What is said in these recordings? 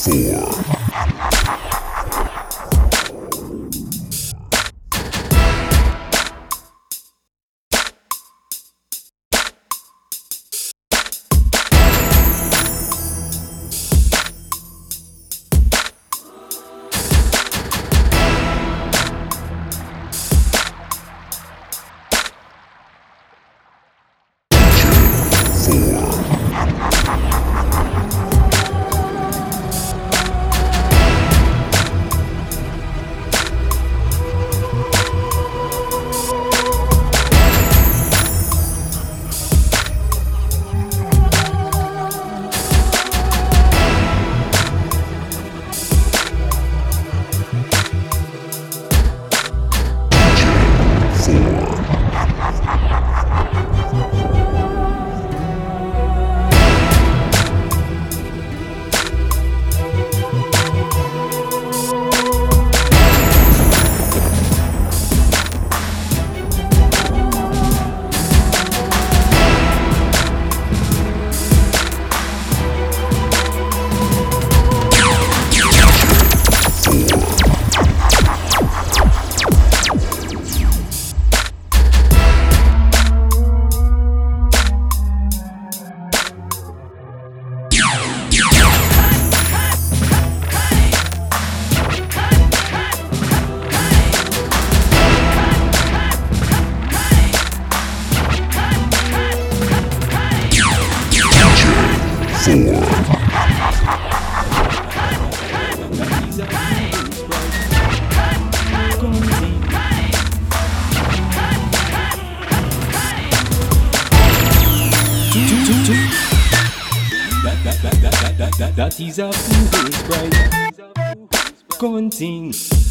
four, Dat is a fool's bride. Continue.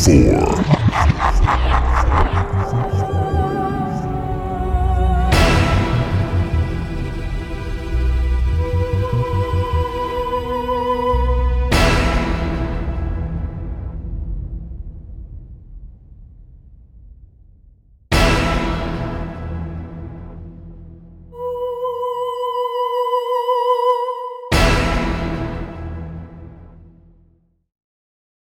Four,